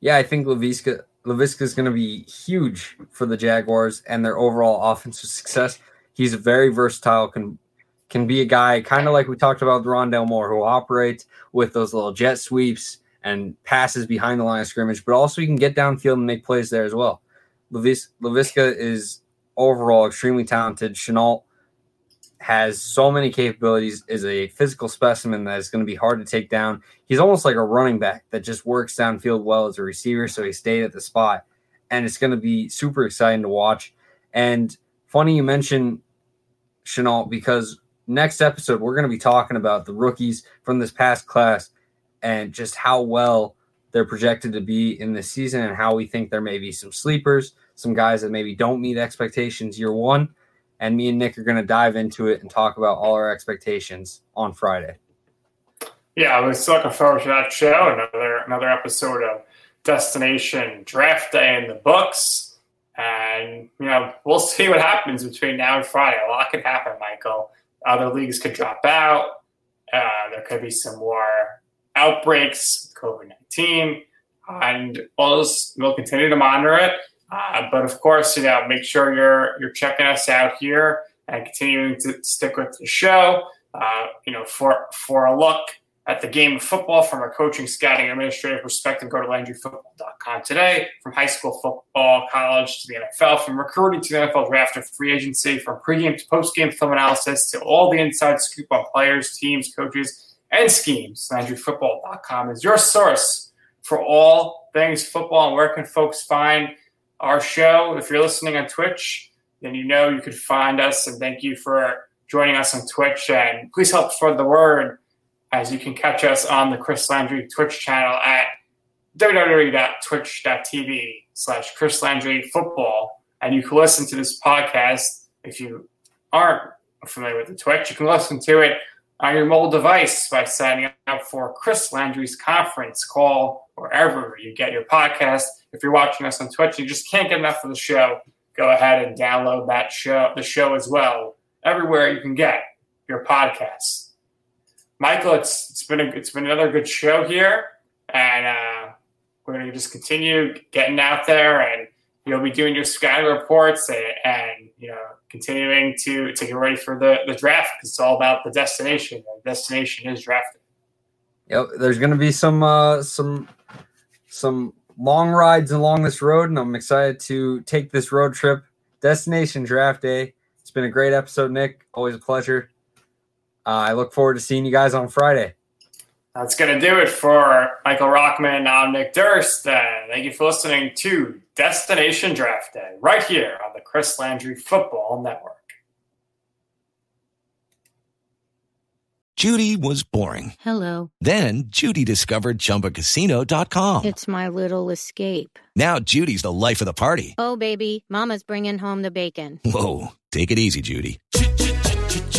Speaker 1: Yeah, I think Laviska Laviska is going to be huge for the Jaguars and their overall offensive success. He's very versatile, can can be a guy kind of like we talked about Rondale Moore, who operates with those little jet sweeps and passes behind the line of scrimmage, but also he can get downfield and make plays there as well. Lavis, Laviska is overall extremely talented. Shenault has so many capabilities, is a physical specimen that is going to be hard to take down. He's almost like a running back that just works downfield well as a receiver, so he stayed at the spot. And it's going to be super exciting to watch. And funny you mentioned Shenault because next episode we're going to be talking about the rookies from this past class and just how well they're projected to be in this season and how we think there may be some sleepers, some guys that maybe don't meet expectations year one and me and Nick are going to dive into it and talk about all our expectations on Friday.
Speaker 2: Yeah, I was looking forward to that show. Another another episode of Destination Draft Day in the books, and you know we'll see what happens between now and Friday. A lot could happen, Michael. Other leagues could drop out. Uh, there could be some more outbreaks, COVID nineteen, and we'll, we'll continue to monitor it. Uh, but of course, you know, make sure you're you're checking us out here and continuing to stick with the show. Uh, you know, for for a look at the game of football from a coaching, scouting, administrative perspective, go to LandryFootball.com today. From high school football, college to the NFL, from recruiting to the NFL draft or free agency, from pregame to postgame film analysis to all the inside scoop on players, teams, coaches, and schemes. LandryFootball.com is your source for all things football. And where can folks find our show. If you're listening on Twitch, then you know you could find us. And thank you for joining us on Twitch. And please help spread the word as you can catch us on the Chris Landry Twitch channel at www.twitch.tv slash Chris Landry football. And you can listen to this podcast if you aren't familiar with the Twitch. You can listen to it on your mobile device by signing up for Chris Landry's conference call wherever you get your podcast. If you're watching us on Twitch, and you just can't get enough of the show. Go ahead and download that show, the show as well, everywhere you can get your podcasts. Michael, it's it's been a, it's been another good show here, and uh, we're to just continue getting out there, and you'll be doing your scouting reports and, and you know continuing to to get ready for the the draft. Because it's all about the destination. The destination is drafting.
Speaker 1: Yep, there's going to be some uh, some some long rides along this road, and I'm excited to take this road trip. Destination Draft Day. It's been a great episode, Nick. Always a pleasure. Uh, I look forward to seeing you guys on Friday.
Speaker 2: That's going to do it for Michael Rockman. I'm Nick Durst. Uh, thank you for listening to Destination Draft Day right here on the Chris Landry Football Network.
Speaker 3: Judy was boring.
Speaker 4: Hello.
Speaker 3: Then Judy discovered chumbacasino.com.
Speaker 4: It's my little escape.
Speaker 3: Now Judy's the life of the party.
Speaker 4: Oh, baby, Mama's bringing home the bacon.
Speaker 3: Whoa. Take it easy, Judy.